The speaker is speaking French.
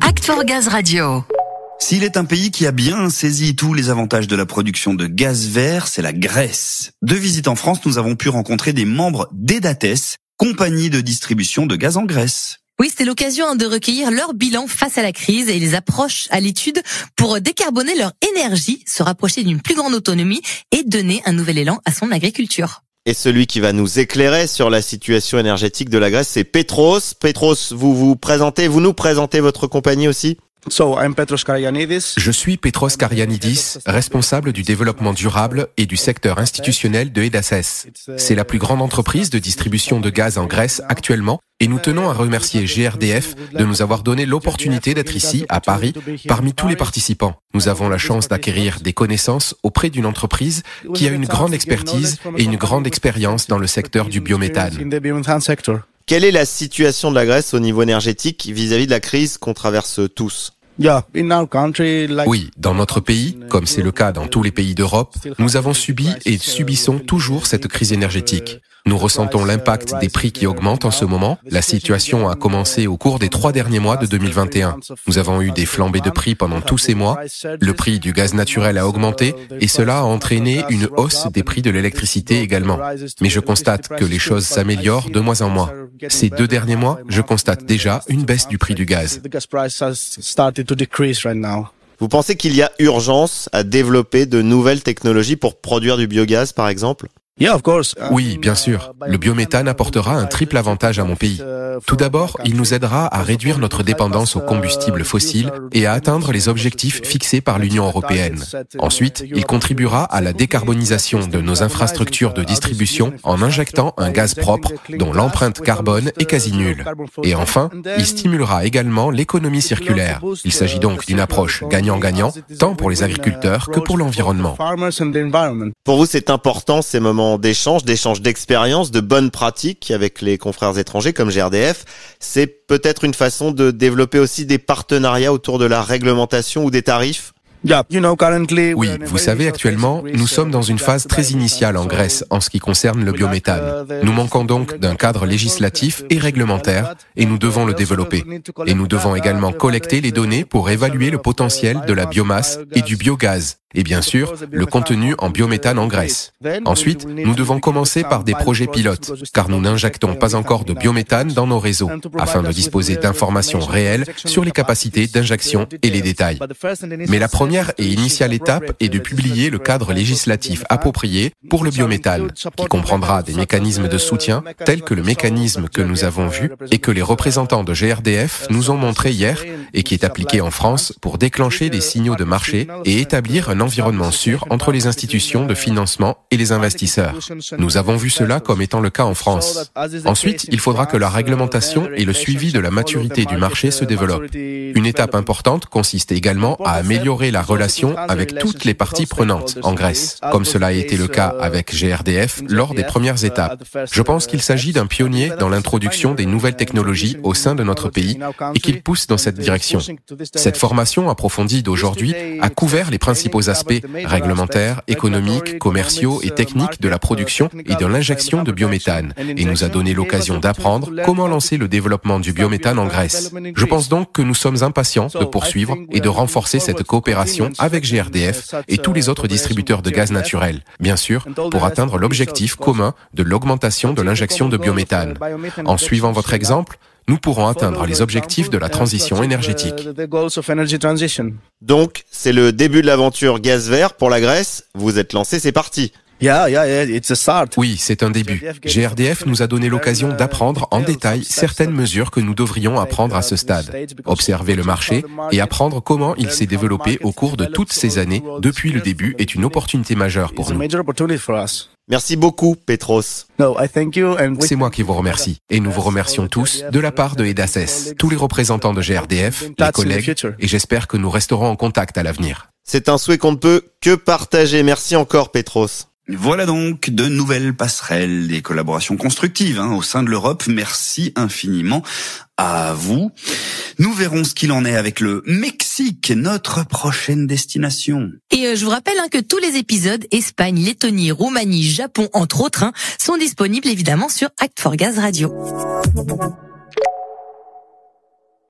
Act for Gaz Radio. S'il est un pays qui a bien saisi tous les avantages de la production de gaz vert, c'est la Grèce. De visite en France, nous avons pu rencontrer des membres d'Edates, compagnie de distribution de gaz en Grèce. Oui, c'était l'occasion de recueillir leur bilan face à la crise et les approches à l'étude pour décarboner leur énergie, se rapprocher d'une plus grande autonomie et donner un nouvel élan à son agriculture. Et celui qui va nous éclairer sur la situation énergétique de la Grèce, c'est Petros. Petros, vous vous présentez, vous nous présentez votre compagnie aussi? Je suis Petros Karianidis, responsable du développement durable et du secteur institutionnel de EDASES. C'est la plus grande entreprise de distribution de gaz en Grèce actuellement et nous tenons à remercier GRDF de nous avoir donné l'opportunité d'être ici, à Paris, parmi tous les participants. Nous avons la chance d'acquérir des connaissances auprès d'une entreprise qui a une grande expertise et une grande expérience dans le secteur du biométhane. Quelle est la situation de la Grèce au niveau énergétique vis-à-vis de la crise qu'on traverse tous? Oui, dans notre pays, comme c'est le cas dans tous les pays d'Europe, nous avons subi et subissons toujours cette crise énergétique. Nous ressentons l'impact des prix qui augmentent en ce moment. La situation a commencé au cours des trois derniers mois de 2021. Nous avons eu des flambées de prix pendant tous ces mois. Le prix du gaz naturel a augmenté et cela a entraîné une hausse des prix de l'électricité également. Mais je constate que les choses s'améliorent de mois en mois. Ces deux derniers mois, je constate déjà une baisse du prix du gaz. Vous pensez qu'il y a urgence à développer de nouvelles technologies pour produire du biogaz, par exemple? Oui, bien sûr. Le biométhane apportera un triple avantage à mon pays. Tout d'abord, il nous aidera à réduire notre dépendance aux combustibles fossiles et à atteindre les objectifs fixés par l'Union européenne. Ensuite, il contribuera à la décarbonisation de nos infrastructures de distribution en injectant un gaz propre dont l'empreinte carbone est quasi nulle. Et enfin, il stimulera également l'économie circulaire. Il s'agit donc d'une approche gagnant-gagnant, tant pour les agriculteurs que pour l'environnement. Pour vous, c'est important ces moments d'échange, d'échange d'expériences, de bonnes pratiques avec les confrères étrangers comme GRDF. C'est peut-être une façon de développer aussi des partenariats autour de la réglementation ou des tarifs oui, vous savez, actuellement, nous sommes dans une phase très initiale en Grèce en ce qui concerne le biométhane. Nous manquons donc d'un cadre législatif et réglementaire et nous devons le développer. Et nous devons également collecter les données pour évaluer le potentiel de la biomasse et du biogaz et bien sûr le contenu en biométhane en Grèce. Ensuite, nous devons commencer par des projets pilotes, car nous n'injectons pas encore de biométhane dans nos réseaux, afin de disposer d'informations réelles sur les capacités d'injection et les détails. Mais la première première et initiale étape est de publier le cadre législatif approprié pour le biométhane, qui comprendra des mécanismes de soutien tels que le mécanisme que nous avons vu et que les représentants de GRDF nous ont montré hier et qui est appliqué en France pour déclencher des signaux de marché et établir un environnement sûr entre les institutions de financement et les investisseurs. Nous avons vu cela comme étant le cas en France. Ensuite, il faudra que la réglementation et le suivi de la maturité du marché se développent. Une étape importante consiste également à améliorer la relation avec toutes les parties prenantes en Grèce, comme cela a été le cas avec GRDF lors des premières étapes. Je pense qu'il s'agit d'un pionnier dans l'introduction des nouvelles technologies au sein de notre pays et qu'il pousse dans cette direction. Cette formation approfondie d'aujourd'hui a couvert les principaux aspects réglementaires, économiques, commerciaux et techniques de la production et de l'injection de biométhane. et nous a donné l'occasion d'apprendre comment lancer le développement du biométhane en Grèce. Je pense donc que nous sommes impatients de poursuivre et de renforcer cette coopération avec GRDF et tous les autres distributeurs de gaz naturel, bien sûr, pour atteindre l'objectif commun de l'augmentation de l'injection de biométhane. En suivant votre exemple, nous pourrons atteindre les objectifs de la transition énergétique. Donc, c'est le début de l'aventure gaz vert pour la Grèce. Vous êtes lancé, c'est parti. Oui, c'est un début. GRDF nous a donné l'occasion d'apprendre en détail certaines mesures que nous devrions apprendre à ce stade, observer le marché et apprendre comment il s'est développé au cours de toutes ces années depuis le début est une opportunité majeure pour nous. Merci beaucoup, Petros. C'est moi qui vous remercie. Et nous vous remercions tous de la part de EDASES, tous les représentants de GRDF, les collègues, et j'espère que nous resterons en contact à l'avenir. C'est un souhait qu'on ne peut que partager. Merci encore, Petros. Voilà donc de nouvelles passerelles, des collaborations constructives hein, au sein de l'Europe. Merci infiniment à vous. Nous verrons ce qu'il en est avec le Mexique, notre prochaine destination. Et euh, je vous rappelle hein, que tous les épisodes Espagne, Lettonie, Roumanie, Japon, entre autres, hein, sont disponibles évidemment sur Act for Gaz Radio.